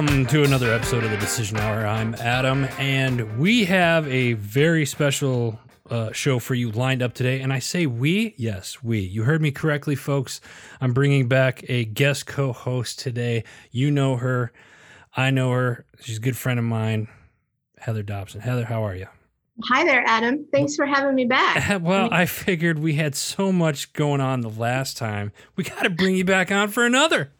Greetings, everyone, and welcome to another episode of the Decision Hour. I'm Adam, and we have a very special uh, show for you lined up today. And I say we, yes, we. You heard me correctly, folks. I'm bringing back a guest co host today. You know her, I know her. She's a good friend of mine, Heather Dobson. Heather, how are you? Hi there, Adam. Thanks for having me back. Well, I figured we had so much going on the last time. We got to bring you back on for another.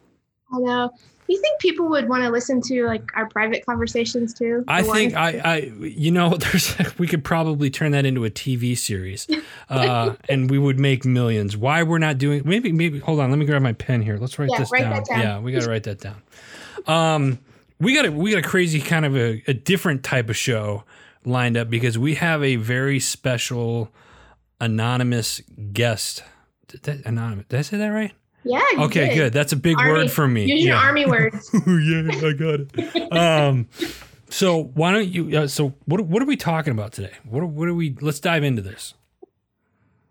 I know. You think people would want to listen to like our private conversations too? I think I, I, you know, there's we could probably turn that into a TV series, uh, and we would make millions. Why we're not doing? Maybe, maybe. Hold on, let me grab my pen here. Let's write Yeah, this write down. down. Yeah, we got to write that down. Um, we got a we got a crazy kind of a, a different type of show lined up because we have a very special anonymous guest. Did that, anonymous. Did I say that right? Yeah. Okay, did. good. That's a big Army- word for me. Use your Yeah. army words. yeah, I got it. Um, so why don't you? Uh, so what what are we talking about today? What are, what are we? Let's dive into this.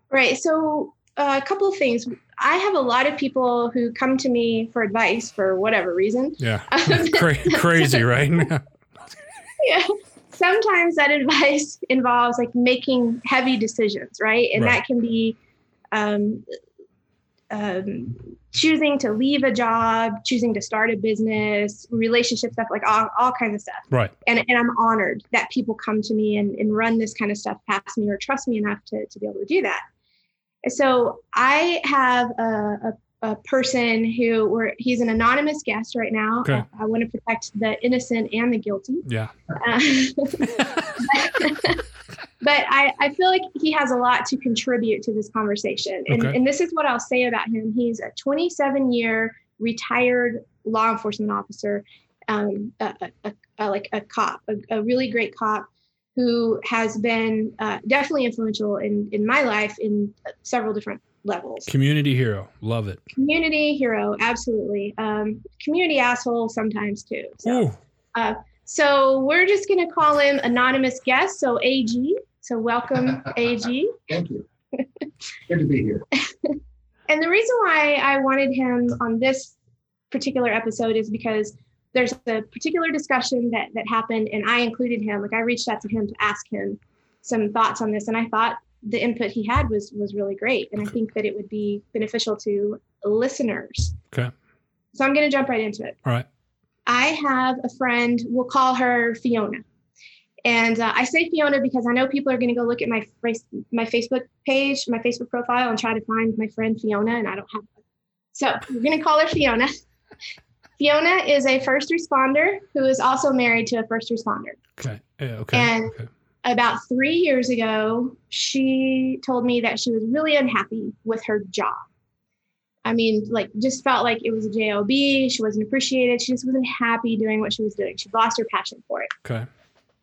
right. So uh, a couple of things. I have a lot of people who come to me for advice for whatever reason. Yeah, Cra- crazy, right? Yeah. Sometimes that advice involves like making heavy decisions, right? And Right. that can be um, um, choosing to leave a job, choosing to start a business, relationship stuff, like all, all kinds of stuff. right. and, and I'm honored that people come to me and, and run this kind of stuff past me or trust me enough to, to be able to do that. So I have a, a, a person who we're, he's an anonymous guest right now. Okay. I, I want to protect the innocent and the guilty. Yeah. Uh, but I, I feel like he has a lot to contribute to this conversation. And, Okay. and this is what I'll say about him. He's a 27 year retired law enforcement officer, um, a, a, a, like a cop, a, really great cop who has been uh, definitely influential in, in my life in several different levels. Community hero. Love it. Community hero, absolutely. Um, community asshole sometimes too. So. Ooh, So we're just going to call him anonymous guest. So AG. So welcome, AG. Thank you. Good to be here. And the reason why I wanted him on this particular episode is because there's a particular discussion that that happened, and I included him. Like I reached out to him to ask him some thoughts on this, and I thought the input he had was was really great, and I think that it would be beneficial to listeners. Okay. So I'm going to jump right into it. all right. I have a friend, we'll call her Fiona. And uh, I say Fiona because I know people are going to go look at my face, my Facebook page, my Facebook profile, and try to find my friend Fiona, and I don't have one. So we're going to call her Fiona. Fiona is a first responder who is also married to a first responder. Okay. Yeah, okay. And- okay. About three years ago, she told me that she was really unhappy with her job. I mean, like, just felt like it was a job. She wasn't appreciated. She just wasn't happy doing what she was doing. She lost her passion for it. Okay.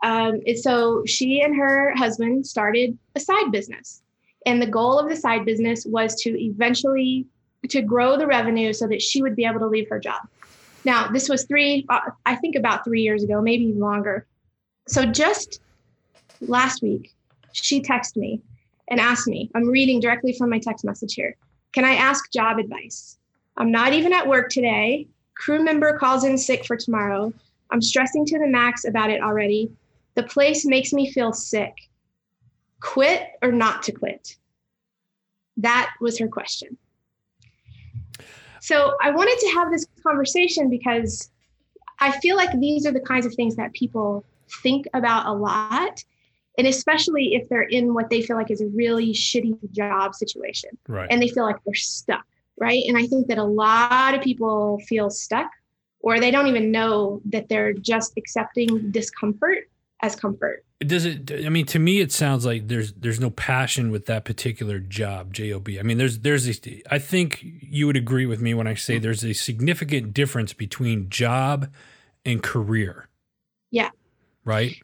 Um, and so she and her husband started a side business, and the goal of the side business was to eventually to grow the revenue so that she would be able to leave her job. Now, this was three, uh, I think, about three years ago, maybe longer. So just last week, she texted me and asked me. I'm reading directly from my text message here. Can I ask job advice? I'm not even at work today. Crew member calls in sick for tomorrow. I'm stressing to the max about it already. The place makes me feel sick. Quit or not to quit? That was her question. So I wanted to have this conversation because I feel like these are the kinds of things that people think about a lot. And especially if they're in what they feel like is a really shitty job situation Right. and they feel like they're stuck, right? And I think that a lot of people feel stuck or they don't even know that they're just accepting discomfort as comfort. Does it? I mean, to me, it sounds like there's there's no passion with that particular job, job. I mean, there's there's a. I think you would agree with me when I say there's a significant difference between job and career. Yeah. Right.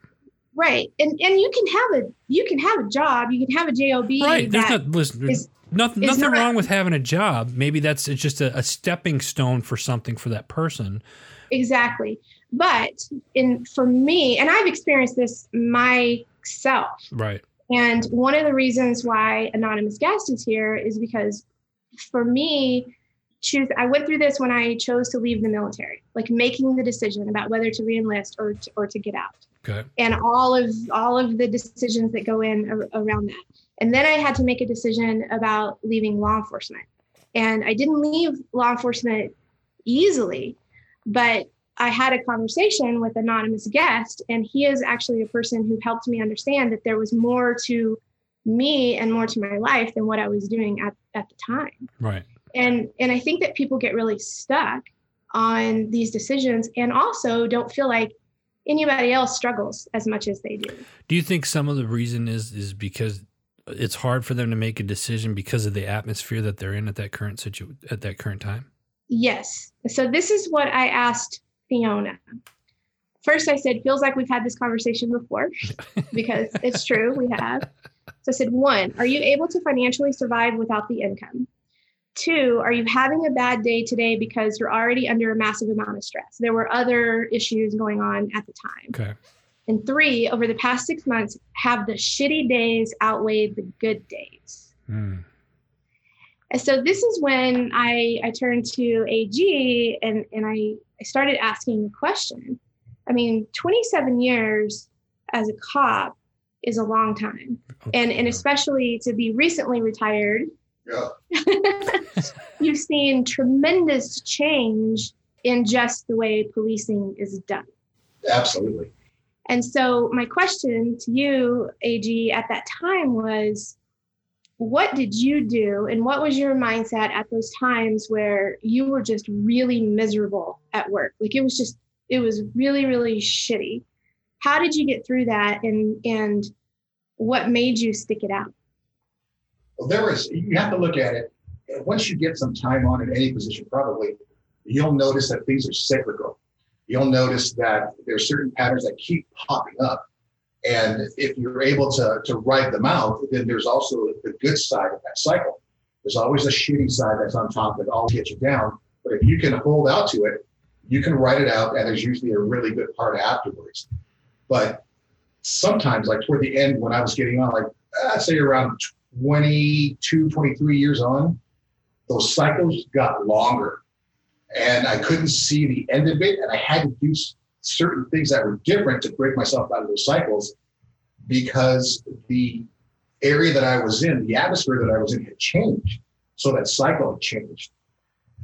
Right. And and you can have a you can have a job, you can have a job Right. There's not listen. is- nothing nothing not- wrong with having a job. Maybe that's it's just a, a stepping stone for something for that person. exactly. But in for me, and I've experienced this myself, Right. And one of the reasons why Anonymous Guest is here is because for me, choose I went through this when I chose to leave the military, like making the decision about whether to reenlist or to, or to get out. Okay. And all of all of the decisions that go in ar- around that. And then I had to make a decision about leaving law enforcement. And I didn't leave law enforcement easily, but I had a conversation with anonymous guest and he is actually a person who helped me understand that there was more to me and more to my life than what I was doing at, at the time Right. and and i think that people get really stuck on these decisions and also don't feel like anybody else struggles as much as they do Do you think some of the reason is is because it's hard for them to make a decision because of the atmosphere that they're in at that current situ at that current time? yes so this is what i asked fiona first i said feels like we've had this conversation before because it's true we have so i said one are you able to financially survive without the income Two, are you having a bad day today because you're already under a massive amount of stress? There were other issues going on at the time. Okay. And three, over the past six months, have the shitty days outweighed the good days? Mm. And so this is when I, I turned to AG and, and I, I started asking the question. I mean, 27 years as a cop is a long time. And, and especially to be recently retired, Yeah. you've seen tremendous change in just the way policing is done. Absolutely. And so, my question to you, AG, at that time was what did you do and what was your mindset at those times where you were just really miserable at work? Like it was just, it was really, really shitty. How did you get through that and, and what made you stick it out? Well, there is, you have to look at it. Once you get some time on in any position, probably, you'll notice that things are cyclical. You'll notice that there are certain patterns that keep popping up. And if you're able to, to ride them out, then there's also the good side of that cycle. There's always a shitty side that's on top that all gets you down. But if you can hold out to it, you can write it out, and there's usually a really good part afterwards. But sometimes, like toward the end, when I was getting on, like I'd say around 22, 23 years on, those cycles got longer and I couldn't see the end of it. And I had to do certain things that were different to break myself out of those cycles because the area that I was in, the atmosphere that I was in had changed. So that cycle had changed.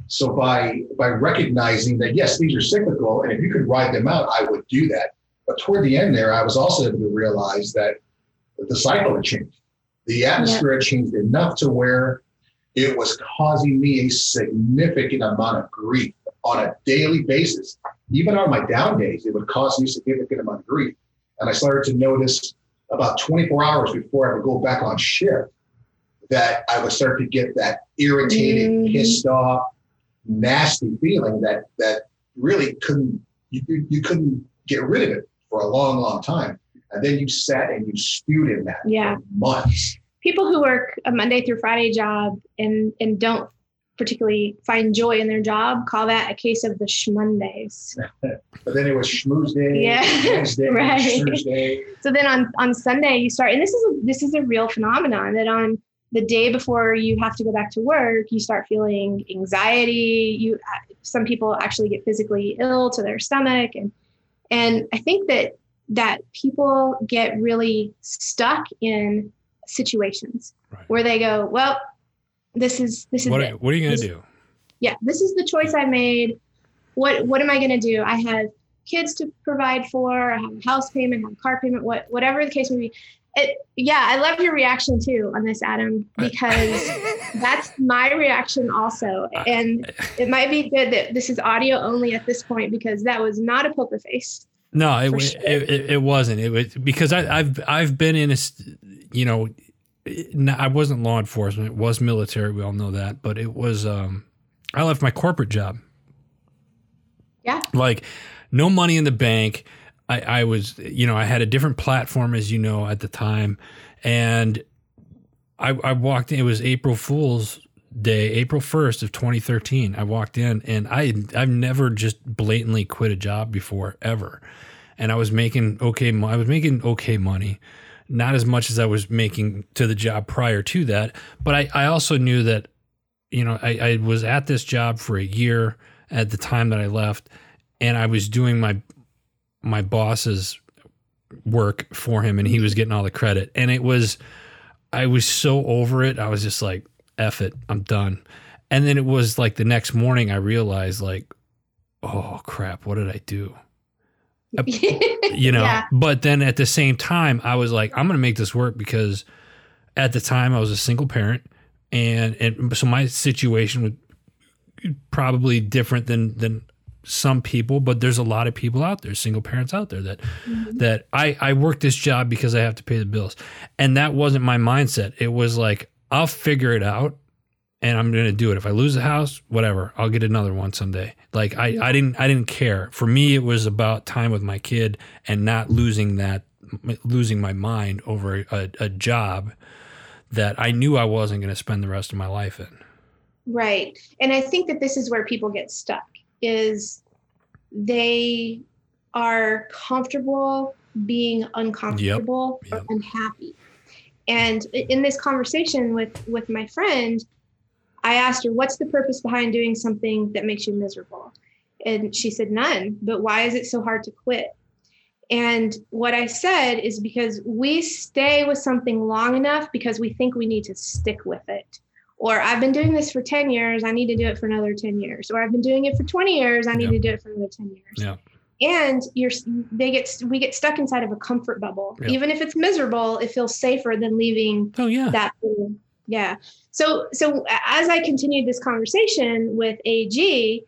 So by by recognizing that yes, these are cyclical, and if you could ride them out, I would do that. But toward the end there, I was also able to realize that the cycle had changed. The atmosphere had changed enough to where it was causing me a significant amount of grief on a daily basis. Even on my down days, it would cause me a significant amount of grief. And I started to notice about 24 hours before I would go back on shift that I would start to get that irritated, Mhm. pissed off, nasty feeling that that really couldn't you, you you couldn't get rid of it for a long, long time. And then you sat and you stewed in that Yeah. for months. People who work a Monday through Friday job and, and don't particularly find joy in their job call that a case of the schmondays. But then it was Schmoozeday, Yeah, Wednesday, right. Thursday. So then on on Sunday you start, and this is a, this is a real phenomenon that on the day before you have to go back to work, you start feeling anxiety. You some people actually get physically ill to their stomach, and and I think that that people get really stuck in situations Right. where they go, well, this is this is What are, what are you going to do? yeah, this is the choice I made. What what am I going to do? I have kids to provide for. I have a house payment, I have a car payment, what whatever the case may be. It, yeah, I love your reaction too on this, Adam, because that's my reaction also. And it might be good that this is audio only at this point because that was not a poker face. No, it, sure. it, it it wasn't. It was because I, I've I've been in a, you know, it- no, I wasn't law enforcement. It was military. We all know that, but it was. Um, I left my corporate job. Yeah. Like, no money in the bank. I, I was, you know, I had a different platform, as you know, at the time, and I, I walked in. It was April Fool's Day, April first of 2013. I walked in, and I I've never just blatantly quit a job before ever, and I was making okay. I was making okay money, not as much as I was making to the job prior to that. But I, I also knew that you know, I, I was at this job for a year at the time that I left, and I was doing my my boss's work for him, and he was getting all the credit. And it was, I was so over it. I was just like, "F it, I'm done." And then it was like the next morning, I realized, like, oh crap, what did I do? you know Yeah. but then at the same time i was like i'm gonna make this work because at the time i was a single parent and and so my situation was probably different than than some people but there's a lot of people out there single parents out there that Mhm. that i i work this job because i have to pay the bills and that wasn't my mindset it was like i'll figure it out and i'm gonna do it if i lose the house whatever i'll get another one someday like i i didn't i didn't care for me it was about time with my kid and not losing that losing my mind over a, a job that i knew i wasn't to spend the rest of my life in Right. And I think that this is where people get stuck is they are comfortable being uncomfortable Yep. or unhappy. And in this conversation with with my friend, I asked her, "What's the purpose behind doing something that makes you miserable?" And she said, "None. But why is it so hard to quit?" And what I said is because we stay with something long enough because we think we need to stick with it or I've been doing this for 10 years, I need to do it for another 10 years, or I've been doing it for 20 years, I need to do it for another 10 years. Yeah. And you're they get we get stuck inside of a comfort bubble. Yeah. Even if it's miserable, it feels safer than leaving oh yeah that yeah. So so as I continued this conversation with AG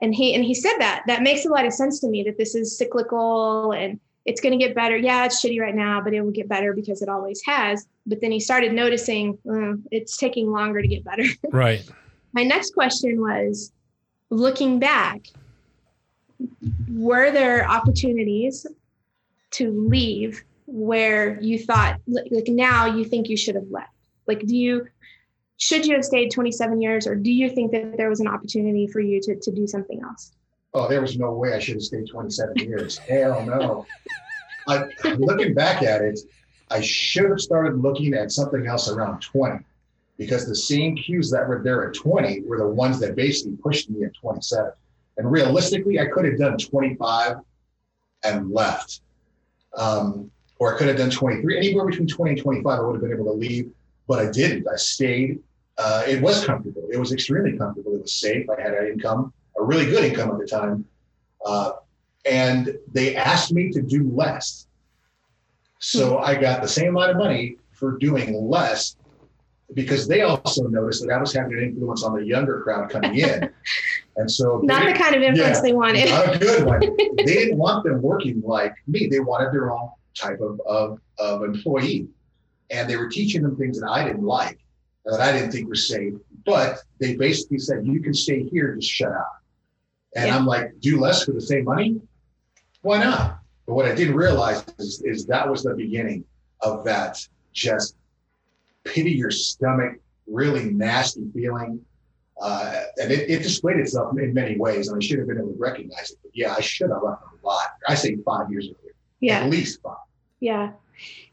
and he and he said that that makes a lot of sense to me that this is cyclical and it's going to get better. Yeah, it's shitty right now, but it will get better because it always has. But then he started noticing "Uh, it's taking longer to get better. right My next question was looking back, were there opportunities to leave where you thought, like now you think you should have left? Like, do you, should you have stayed 27 years or do you think that there was an opportunity for you to, to do something else? Oh, there was no way I should have stayed 27 years. Hell no. I, looking back at it, I should have started looking at something else around 20 because the same cues that were there at 20 were the ones that basically pushed me at 27. And realistically, I could have done 25 and left. Um, or I could have done 23. Anywhere between 20 and 25, I would have been able to leave, but I didn't. I stayed. Uh, it was comfortable. It was extremely comfortable. It was safe. I had an income, a really good income at the time. Uh, and they asked me to do less. So I got the same amount of money for doing less because they also noticed that I was having an influence on the younger crowd coming in. And so Not they- the kind of influence Yeah, they wanted. not a good one. they didn't want them working like me. They wanted their own type of, of, of employee. And they were teaching them things that I didn't like that I didn't think were safe. But they basically said, you can stay here, just shut up. And Yeah. I'm like, do less for the same money? Why not? But what I didn't realize is, is that was the beginning of that just pity your stomach, really nasty feeling. Uh, and it, it displayed itself in many ways, and I should have been able to recognize it. But yeah, I should have left a lot. I say five years earlier, Yeah. at least five. Yeah.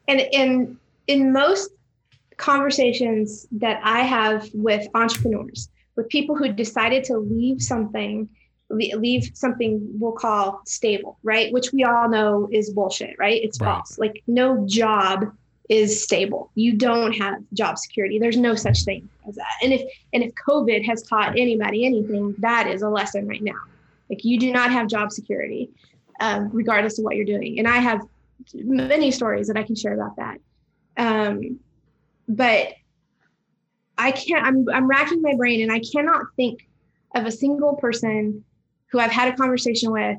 And in in most conversations that I have with entrepreneurs, with people who decided to leave something, leave something we'll call stable, right? Which we all know is bullshit, right? It's Right. false. Like no job is stable. You don't have job security. There's no such thing as that. And if and if COVID has taught anybody anything, that is a lesson right now. Like you do not have job security, um, regardless of what you're doing. And I have many stories that I can share about that. Um, but I can't, I'm, I'm racking my brain and I cannot think of a single person who I've had a conversation with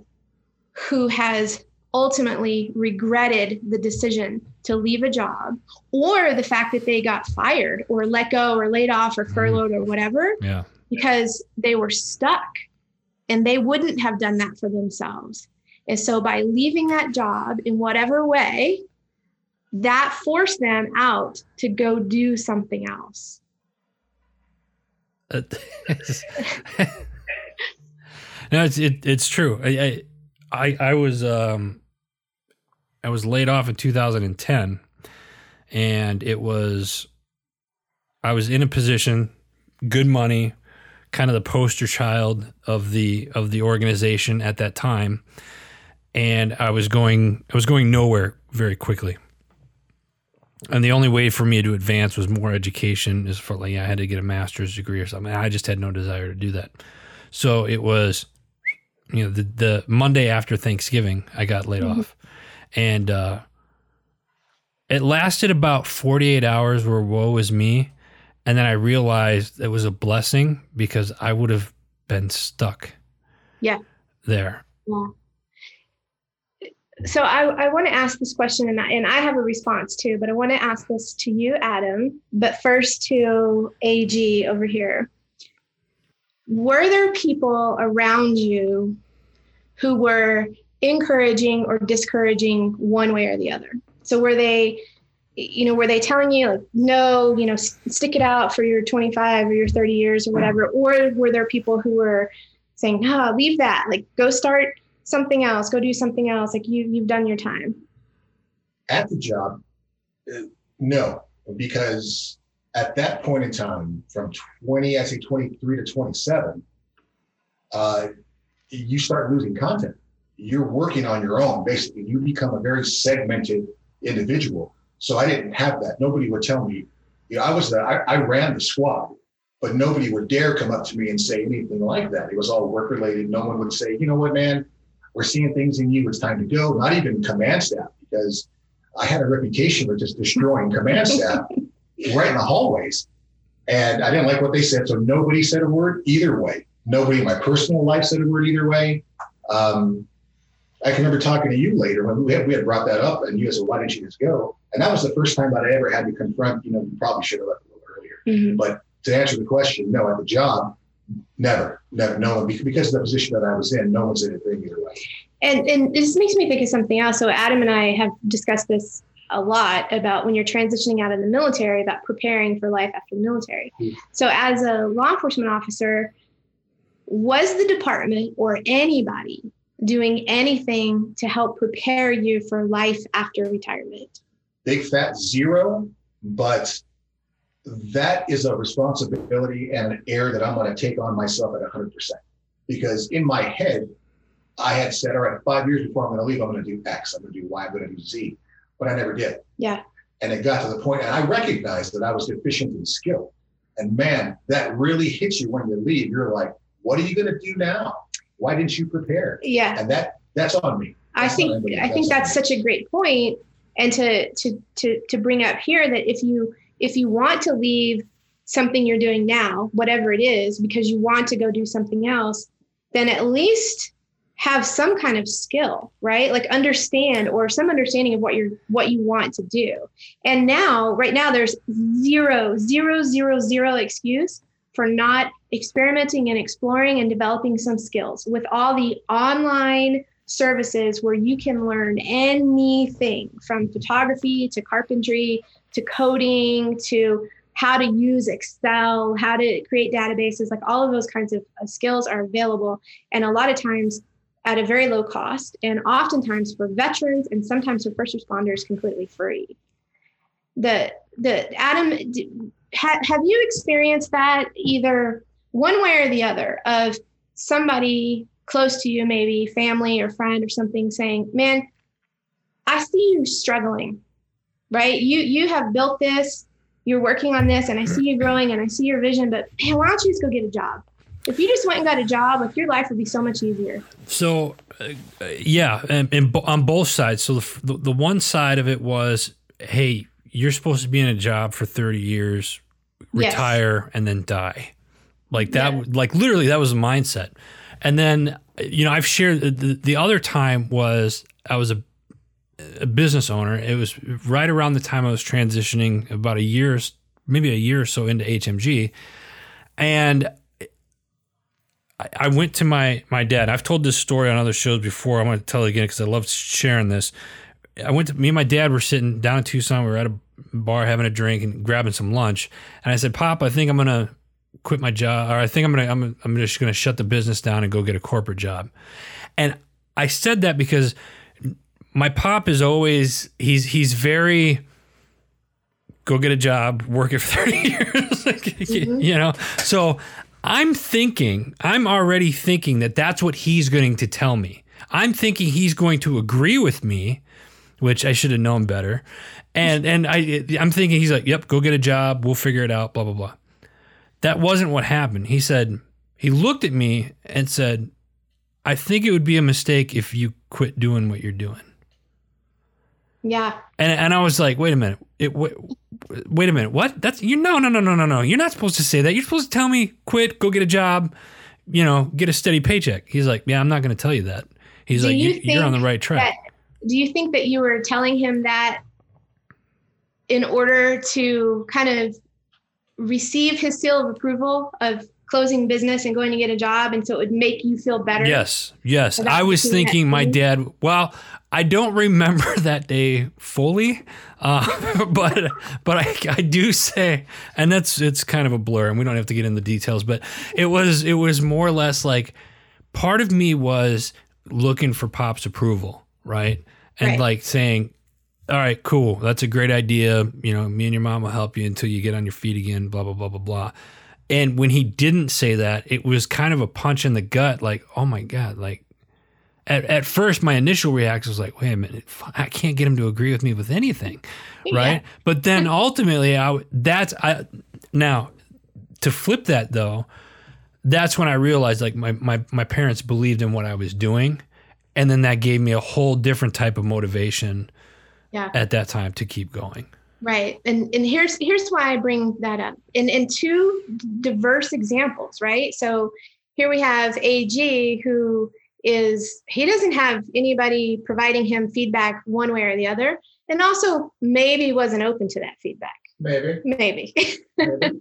who has ultimately regretted the decision to leave a job or the fact that they got fired or let go or laid off or furloughed or whatever yeah because they were stuck and they wouldn't have done that for themselves. And so by leaving that job in whatever way, that forced them out to go do something else. Uh, no, it's it, it's true. I, I I I was um I was laid off in 2010, and it was I was in a position good money, kind of the poster child of the of the organization at that time, and I was going I was going nowhere very quickly. And the only way for me to advance was more education. Is for like I had to get a master's degree or something. I just had no desire to do that. So it was, you know, the the Monday after Thanksgiving, I got laid Mhm. off, and uh, it lasted about forty eight hours. Where woe was me, and then I realized it was a blessing because I would have been stuck. Yeah. There. Yeah. So I, I want to ask this question, and I, and I have a response too, but I want to ask this to you, Adam, but first to AG over here. Were there people around you who were encouraging or discouraging one way or the other? So were they, you know, were they telling you like, no, you know, stick it out for your 25 or your 30 years or whatever? Or were there people who were saying, no, leave that, like go start something else, go do something else. Like you, you've done your time. at the job, uh, no, because at that point in time, from 20, I say 23 to 27, uh, you start losing content. You're working on your own. Basically, you become a very segmented individual. So I didn't have that. Nobody would tell me, you know, I was the, I, I ran the squad, but nobody would dare come up to me and say anything like that. It was all work related. No one would say, you know what, man, we're seeing things in you. It's time to go. Not even command staff, because I had a reputation for just destroying command staff right in the hallways. And I didn't like what they said. So nobody said a word either way. Nobody in my personal life said a word either way. Um, I can remember talking to you later when we had, we had brought that up and you said, why didn't you just go? And that was the first time that I ever had to confront, you know, you probably should have left a little earlier. But to answer the question, no, at the job, never, never, no one, because of the position that I was in, no one said anything either way. And and this makes me think of something else. So Adam and I have discussed this a lot about when you're transitioning out of the military, about preparing for life after the military. Mm. So as a law enforcement officer, was the department or anybody doing anything to help prepare you for life after retirement? big fat zero, but that is a responsibility and an air that I'm going to take on myself at 100%. Because in my head, I had said, all right, five years before I'm going to leave, I'm going to do X, I'm going to do Y, I'm going to do Z. But I never did. Yeah. And it got to the point, and I recognized that I was deficient in skill. And man, that really hits you when you leave. You're like, what are you going to do now? Why didn't you prepare? Yeah. And that that's on me. I think I think else's. that's such a great point, and to to to to bring up here that if you if you want to leave something you're doing now, whatever it is, because you want to go do something else, then at least have some kind of skill, right? Like understand or some understanding of what you're what you want to do. And now, right now, there's zero, zero, zero, zero excuse for not experimenting and exploring and developing some skills with all the online services where you can learn anything from photography to carpentry to coding to how to use Excel, how to create databases, like all of those kinds of uh, skills are available. And a lot of times at a very low cost, and oftentimes for veterans and sometimes for first responders completely free. The the Adam, d- ha, have you experienced that either one way or the other of somebody close to you, maybe family or friend or something, saying, "Man, I see you struggling, right? You you have built this, you're working on this, and I see you growing, and I see your vision. But man, why don't you just go get a job? If you just went and got a job, like your life would be so much easier." So, uh, yeah, and, and bo- on both sides. So the, the the one side of it was, hey, you're supposed to be in a job for 30 years, Yes. retire, and then die. Like that, Yeah. like literally, that was a mindset. And then, you know, I've shared the, the other time was I was a, a business owner. It was right around the time I was transitioning, about a year, maybe a year or so into HMG, and I- went to my my dad. I've told this story on other shows before. I'm going to tell it again because I love sharing this. I went to me and my dad were sitting down in Tucson. We were at a bar having a drink and grabbing some lunch. And I said, "Pop, I think I'm going to quit my job, or I think I'm going to I'm I'm just going to shut the business down and go get a corporate job." And I said that because my pop is always he's he's very go get a job, work it for 30 years. like, Mm-hmm. You know? So I'm thinking, I'm already thinking that that's what he's going to tell me. I'm thinking he's going to agree with me, which I should have known better. And and I I'm thinking he's like, "Yep, go get a job. We'll figure it out." Blah blah blah. That wasn't what happened. He said he looked at me and said, "I think it would be a mistake if you quit doing what you're doing." Yeah. And and I was like, "Wait a minute. It wait, wait a minute. What? That's you no no no no no no. You're not supposed to say that. You're supposed to tell me quit, go get a job, you know, get a steady paycheck." He's like, "Yeah, I'm not going to tell you that." He's Do like, you you, "You're on the right track." That, do you think that you were telling him that in order to kind of receive his seal of approval of closing business and going to get a job, and so it would make you feel better? Yes, yes. I was thinking my dad. Well, I don't remember that day fully, uh, but but I, I do say, and that's it's kind of a blur, and we don't have to get into the details. But it was it was more or less like part of me was looking for Pop's approval, right, and Right. like saying. All right, cool. That's a great idea. You know, me and your mom will help you until you get on your feet again, blah, blah, blah, blah, blah. And when he didn't say that, it was kind of a punch in the gut, like, oh my God, like at, at first my initial reaction was like, wait a minute, i can't get him to agree with me with anything. Right. But then ultimately I that's I now to flip that though, that's when I realized like my, my, my parents believed in what I was doing. And then that gave me a whole different type of motivation Yeah. at that time to keep going. Right. And and here's here's why I bring that up. In in two diverse examples, right? So here we have AG who is he doesn't have anybody providing him feedback one way or the other. And also maybe wasn't open to that feedback. Maybe. Maybe. maybe.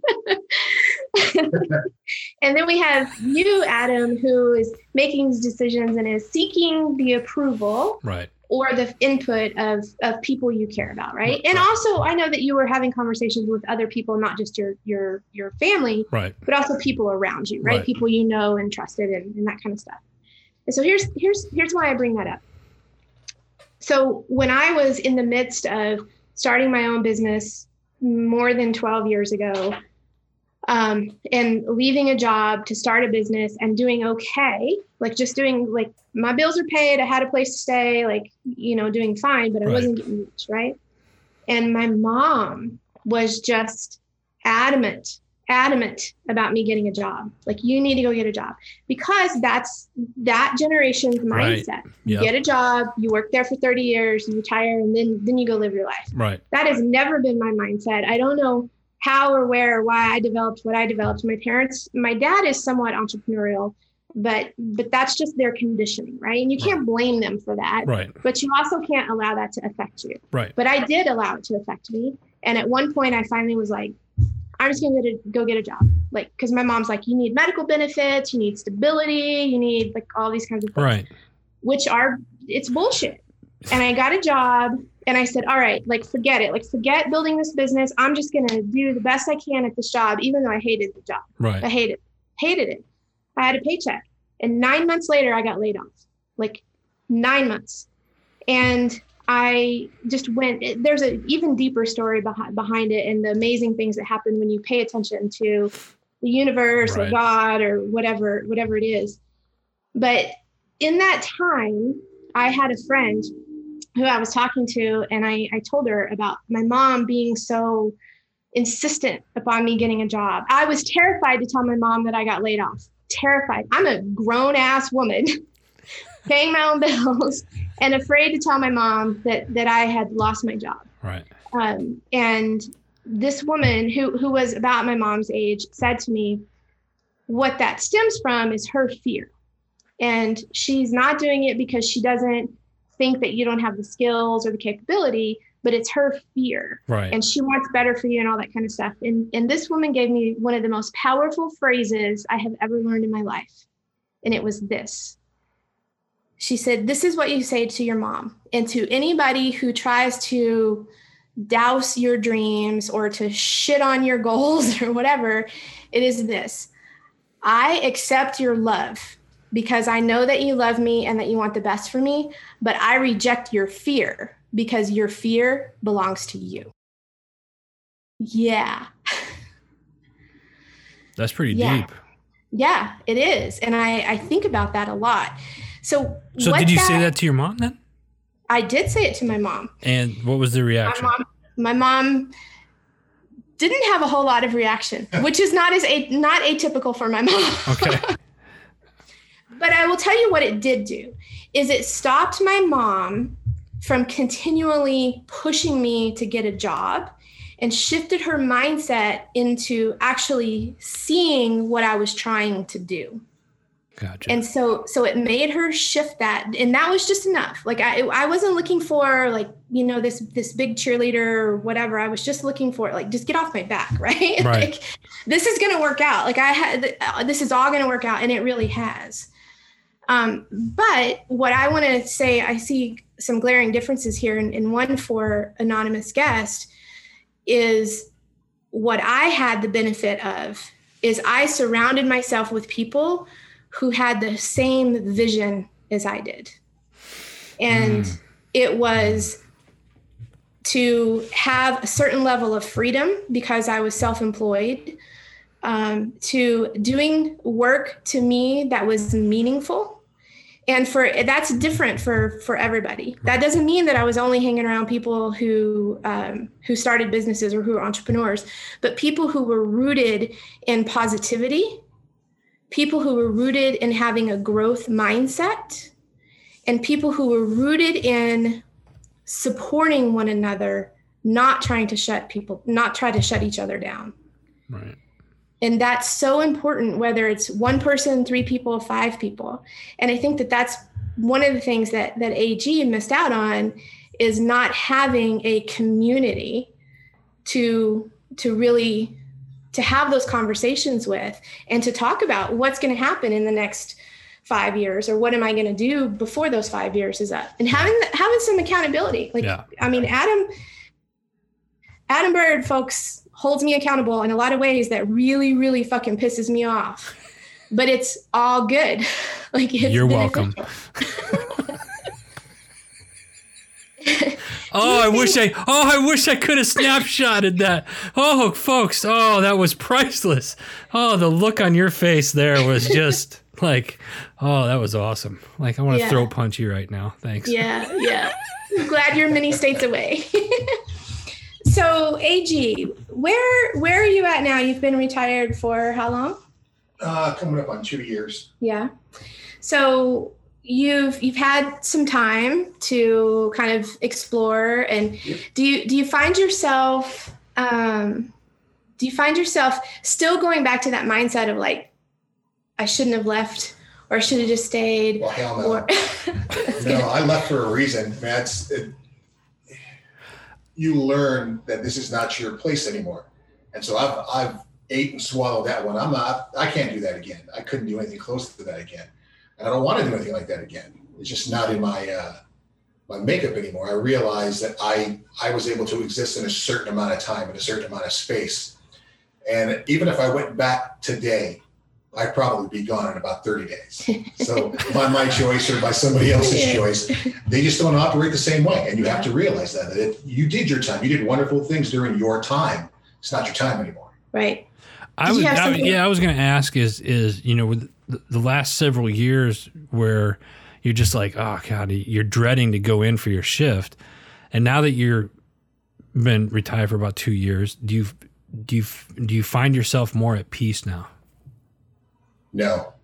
and then we have you, Adam, who is making these decisions and is seeking the approval Right. Or the input of of people you care about right? And also i know that you were having conversations with other people not just your your your family Right. but also people around you right, Right. people you know and trusted and, and that kind of stuff. And so here's here's here's why i bring that up. So when i was in the midst of starting my own business more than 12 years ago um, and leaving a job to start a business and doing okay like just doing like my bills are paid i had a place to stay like you know doing fine but i Right. wasn't getting rich right and my mom was just adamant adamant about me getting a job like you need to go get a job because that's that generation's Right. mindset you Yep. get a job you work there for 30 years you retire and then then you go live your life Right. that has never been my mindset. I don't know how or where or why I developed what I developed. My parents, my dad is somewhat entrepreneurial, but but that's just their conditioning, right? And you can't blame them for that. Right. But you also can't allow that to affect you. Right. But I did allow it to affect me. And at one point I finally was like, I'm just gonna get a, go get a job. Like, because my mom's like, you need medical benefits, you need stability, you need like all these kinds of things Right. which are it's bullshit. And I got a job and I said, all right, like forget it. Like forget building this business. I'm just gonna do the best I can at this job, even though I hated the job. Right. I Right. hated hated it. I had a paycheck. And nine months later I got laid off. Like nine months. And I just went it- there's an even deeper story behind behind it and the amazing things that happen when you pay attention to the universe or God or whatever, whatever it is. But in that time, I had a friend who I was talking to, and I, I told her about my mom being so insistent upon me getting a job. I was terrified to tell my mom that I got laid off. Terrified. I'm a grown ass woman paying my own bills and afraid to tell my mom that that I had lost my job. Right. Um, and this woman who who was about my mom's age said to me, "What that stems from is her fear, and she's not doing it because she doesn't think that you don't have the skills or the capability, but it's her fear, Right. and she wants better for you and all that kind of stuff." And and this woman gave me one of the most powerful phrases I have ever learned in my life, and it was this. She said, This is what you say to your mom and to anybody who tries to douse your dreams or to shit on your goals or whatever. It is this I accept your love because I know that you love me and that you want the best for me, but I reject your fear because your fear belongs to you. Yeah. That's pretty Yeah. deep. Yeah, it is. And I, I think about that a lot. So, So did you say that to your mom then? I did say it to my mom. And what was the My reaction? mom, my mom didn't have a whole lot of reaction, which is not as a, not atypical for my mom. Okay. But I will tell you what it did do is it stopped my mom from continually pushing me to get a job and shifted her mindset into actually seeing what I was trying to do. Gotcha. And so so it made her shift that and that was just enough. Like I I wasn't looking for like, you know, this this big cheerleader or whatever. I was just looking for like just get off my back, right? Right. like this is going to work out. Like I had uh, this is all going to work out and it really has. Um, but what I want to say, I see some glaring differences here, and, and one for anonymous guest is what I had the benefit of is I surrounded myself with people who had the same vision as I did, and Mm. it was to have a certain level of freedom because I was self-employed um, to doing work to me that was meaningful. And for that's different for for everybody. That doesn't mean that i was only hanging around people who um, who started businesses or who are entrepreneurs but people who were rooted in positivity people who were rooted in having a growth mindset and people who were rooted in supporting one another not trying to shut people not try to shut each other down. Right. And that's so important whether it's one person three people five people. And i think that that's one of the things that that ag missed out on is not having a community to to really to have those conversations with and to talk about what's going to happen in the next five years or what am i going to do before those five years is up. And having having some accountability. Like Yeah. i mean adam adam bird folks holds me accountable in a lot of ways that really really fucking pisses me off but it's all good like it's You're welcome. Oh, I wish I oh I wish I could have snapshotted that. Oh, folks, oh, that was priceless. Oh, the look on your face there was just like, oh, that was awesome. Like I want to Yeah. throat punch you right now. Thanks. yeah yeah I'm glad you're many states away so ag where where are you at now you've been retired for how long Uh, coming up on two years. Yeah. So you've you've had some time to kind of explore and Yep. do you do you find yourself um do you find yourself still going back to that mindset of like I shouldn't have left or I should have just stayed Well, hell no. or No, I left for a reason. Man, That's it, you learn that this is not your place anymore, and so I've I've ate and swallowed that one. I'm not. I can't do that again. I couldn't do anything close to that again, and I don't want to do anything like that again. It's just not in my uh, my makeup anymore. I realized that I I was able to exist in a certain amount of time in a certain amount of space, and even if I went back today. I'd probably be gone in about 30 days. So by my choice or by somebody else's Yeah. choice, they just don't operate the same way. And you have to realize that, that if you did your time, you did wonderful things during your time. It's not your time anymore. right. I was, I, something- yeah, I was going to ask is is you know with the, the last several years where you're just like oh god you're dreading to go in for your shift, and now that you're been retired for about two years, do you do you do you find yourself more at peace now? No,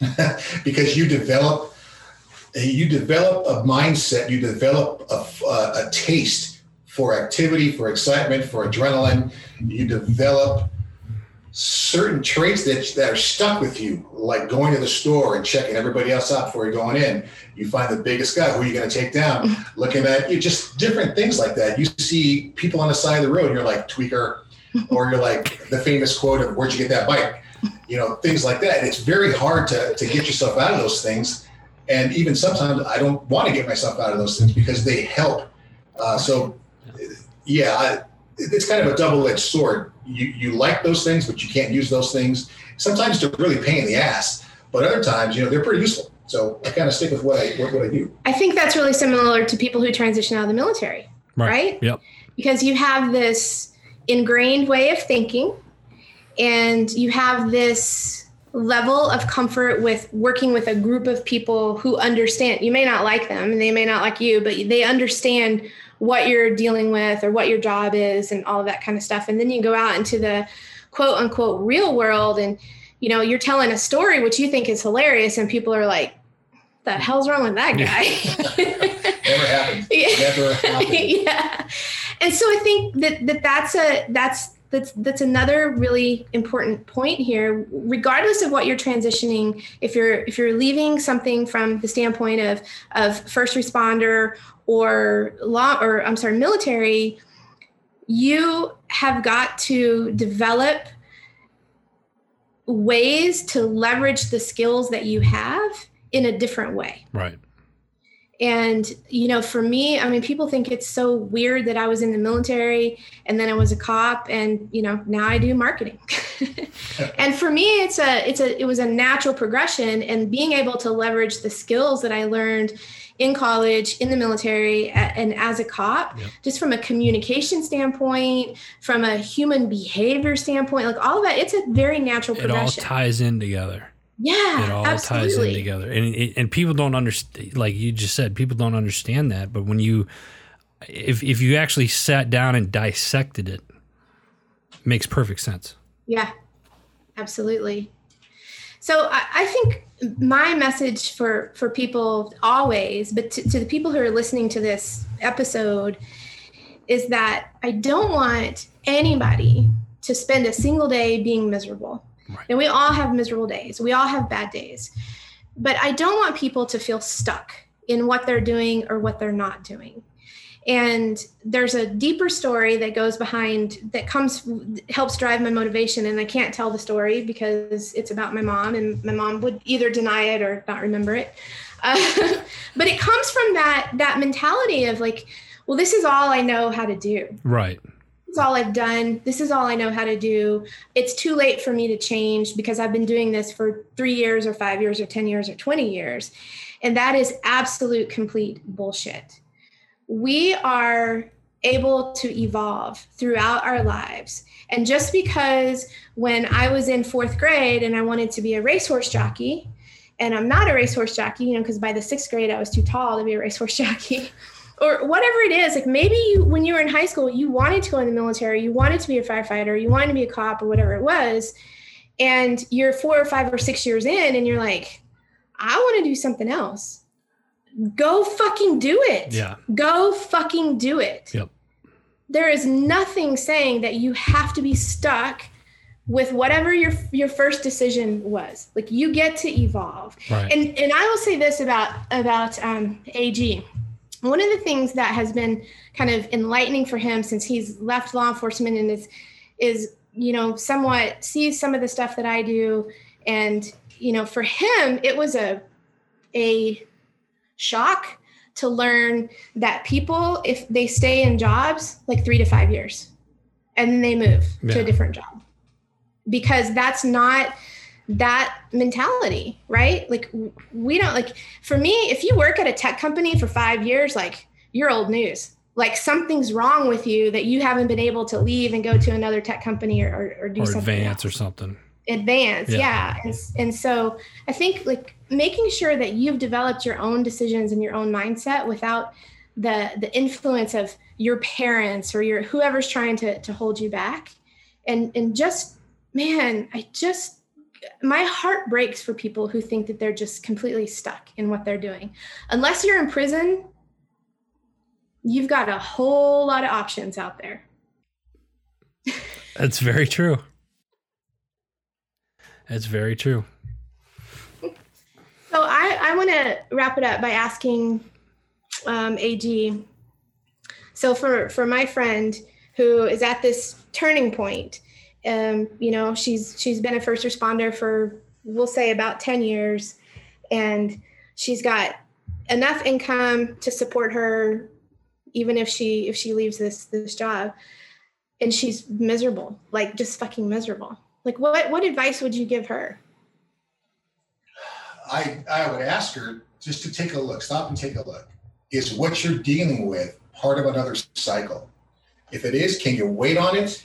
because you develop you develop a mindset, you develop a, a, a taste for activity, for excitement, for adrenaline. You develop certain traits that, that are stuck with you, like going to the store and checking everybody else out before you're going in. You find the biggest guy, who are you going to take down? Looking at you, just different things like that. You see people on the side of the road, and you're like tweaker, or you're like the famous quote of "Where'd you get that bike?" You know, things like that. It's very hard to to get yourself out of those things, and even sometimes I don't want to get myself out of those things because they help. Uh, so, yeah, I, it's kind of a double-edged sword. You you like those things, but you can't use those things. Sometimes they're really pain in the ass, but other times, you know, they're pretty useful. So I kind of stick with what I what, what I do. I think that's really similar to people who transition out of the military, right? Yep. because you have this ingrained way of thinking and you have this level of comfort with working with a group of people who understand you may not like them and they may not like you but they understand what you're dealing with or what your job is and all of that kind of stuff. And then you go out into the quote unquote real world and you know you're telling a story which you think is hilarious and people are like the hell's wrong with that guy? Never happened. Never happened. yeah. And so i think that, that that's a that's that's that's another really important point here regardless of what you're transitioning if you're if you're leaving something from the standpoint of of first responder or law or i'm sorry military you have got to develop ways to leverage the skills that you have in a different way Right. And, you know, for me, I mean, people think it's so weird that I was in the military and then I was a cop and, you know, now I do marketing. and for me, it's a, it's a, it was a natural progression and being able to leverage the skills that I learned in college, in the military, and as a cop, Yep. just from a communication standpoint, from a human behavior standpoint, like all of that, it's a very natural It all ties in together. Yeah, it all absolutely. ties in together and and people don't understand like you just said people don't understand that but when you if if you actually sat down and dissected it, it makes perfect sense Yeah, absolutely. So I, I think my message for for people always, but to, to the people who are listening to this episode, is that I don't want anybody to spend a single day being miserable. Right. And we all have miserable days. We all have bad days. But I don't want people to feel stuck in what they're doing or what they're not doing. And there's a deeper story that goes behind that comes helps drive my motivation and I can't tell the story because it's about my mom and my mom would either deny it or not remember it. Uh, but it comes from that that mentality of like, well, this is all I know how to do right is all I've done. This is all I know how to do. It's too late for me to change because I've been doing this for three years or five years or 10 years or 20 years. And that is absolute complete bullshit. We are able to evolve throughout our lives. And just because when I was in fourth grade and I wanted to be a racehorse jockey, and I'm not a racehorse jockey, you know, because by the sixth grade I was too tall to be a racehorse jockey or whatever it is like maybe you when you were in high school you wanted to go in the military you wanted to be a firefighter you wanted to be a cop or whatever it was and you're four or five or six years in and you're like i want to do something else. Go fucking do it. Yeah. Go fucking do it. Yep. there is nothing saying that you have to be stuck with whatever your your first decision was. Like you get to evolve. Right. And and I will say this about about um, AG. One of the things that has been kind of enlightening for him since he's left law enforcement and is is you know somewhat sees some of the stuff that I do, and you know for him it was a a shock to learn that people if they stay in jobs like three to five years, and then they move to a different job. Because that's not that mentality, right? Like we don't like for me, if you work at a tech company for 5 years like you're old news. Like something's wrong with you that you haven't been able to leave and go to another tech company or, or, or do or something advance else. or something advance Yeah. yeah, And, and so i think like making sure that you've developed your own decisions and your own mindset without the the influence of your parents or your whoever's trying to to hold you back and and just man i just my heart breaks for people who think that they're just completely stuck in what they're doing. Unless you're in prison you've got a whole lot of options out there. That's very true. That's very true. So I, I want to wrap it up by asking um, AG. So for for my friend who is at this turning point, um, you know, she's she's been a first responder for we'll say about ten years, and she's got enough income to support her, even if she if she leaves this this job, and she's miserable, like just fucking miserable. Like what what advice would you give her? I, I would ask her just to take a look, stop and take a look. Is what you're dealing with part of another cycle? If it is, can you wait on it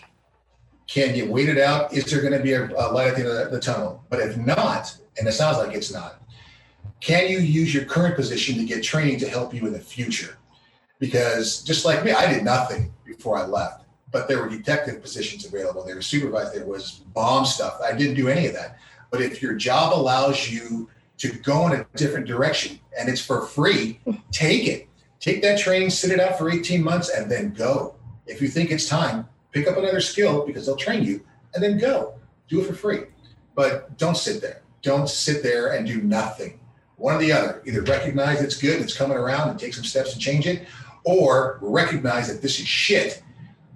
Can you wait it out? Is there going to be a, a light at the end of the, the tunnel? But if not, and it sounds like it's not, can you use your current position to get training to help you in the future? Because just like me, I did nothing before I left, but there were detective positions available. There was supervised. There was bomb stuff. I didn't do any of that. But if your job allows you to go in a different direction and it's for free, take it. Take that training, sit it out for 18 months, and then go. If you think it's time, pick up another skill because they'll train you and then go. Do it for free. But don't sit there. Don't sit there and do nothing. One or the other. Either recognize it's good, it's coming around, and take some steps to change it, or recognize that this is shit.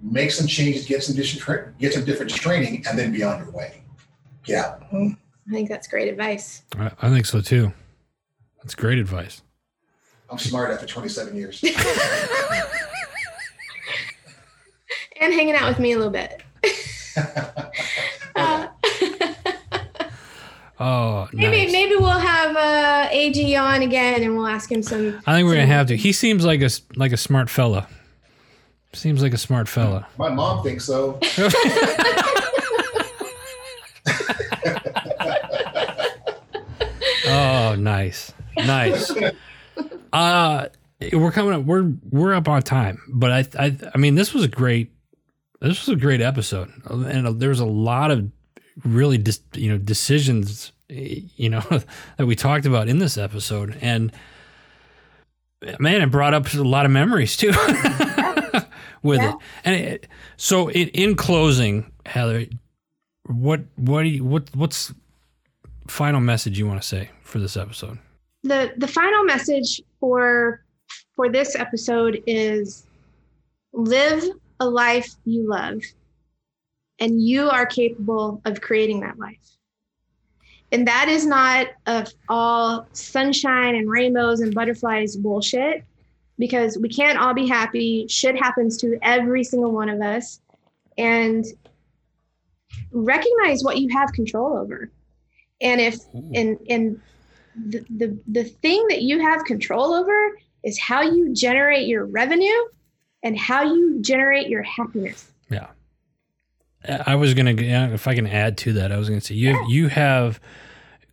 Make some changes, get some different, get some different training, and then be on your way. Yeah. I think that's great advice. I, I think so too. That's great advice. I'm smart after 27 years. And hanging out with me a little bit. Uh, Oh, maybe nice. maybe we'll have uh, AG on again, and we'll ask him some. I think we're gonna have to. He seems like a s- like a smart fella. Seems like a smart fella. My mom thinks so. Oh, nice, nice. Uh we're coming up. We're we're up on time, but I I I mean this was a great this was a great episode, and there was a lot of really dis, you know decisions you know that we talked about in this episode, and man, it brought up a lot of memories too with Yeah. it. And it, so, in, in closing, Heather, what what do you, what what's final message you want to say for this episode? the the final message for for this episode is live a life you love. And you are capable of creating that life. And that is not of all sunshine and rainbows and butterflies bullshit because we can't all be happy. Shit happens to every single one of us. And recognize what you have control over. And if and and the, the the thing that you have control over is how you generate your revenue and how you generate your happiness. Yeah. I was gonna, if I can add to that, I was gonna say you you have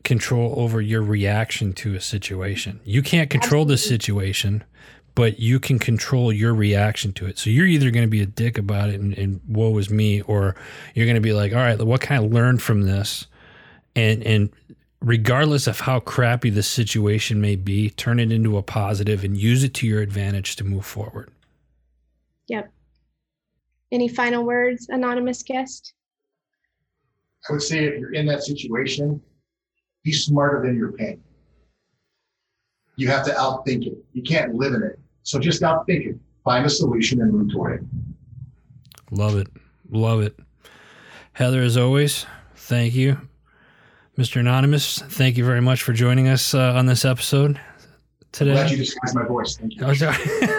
control over your reaction to a situation. You can't control the situation, but you can control your reaction to it. So you're either gonna be a dick about it and, and woe is me, or you're gonna be like, all right, what can I learn from this? And and regardless of how crappy the situation may be, turn it into a positive and use it to your advantage to move forward. Yep. Any final words, anonymous guest? I would say if you're in that situation, be smarter than your pain. You have to outthink it. You can't live in it. So just outthink it. Find a solution and move toward it. Love it. Love it. Heather, as always, thank you. Mr. Anonymous, thank you very much for joining us uh, on this episode today. Glad you disguised my voice. Thank you. Oh, sorry.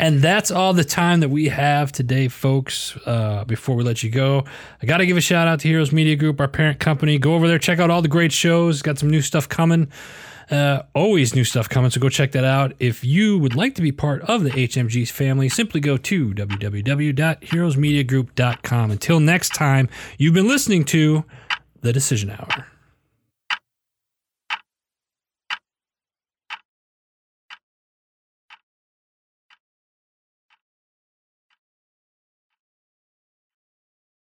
and that's all the time that we have today, folks. Uh, before we let you go, I got to give a shout out to Heroes Media Group, our parent company. Go over there, check out all the great shows. Got some new stuff coming. Uh, always new stuff coming, so go check that out. If you would like to be part of the HMG's family, simply go to www.heroesmediagroup.com. Until next time, you've been listening to The Decision Hour.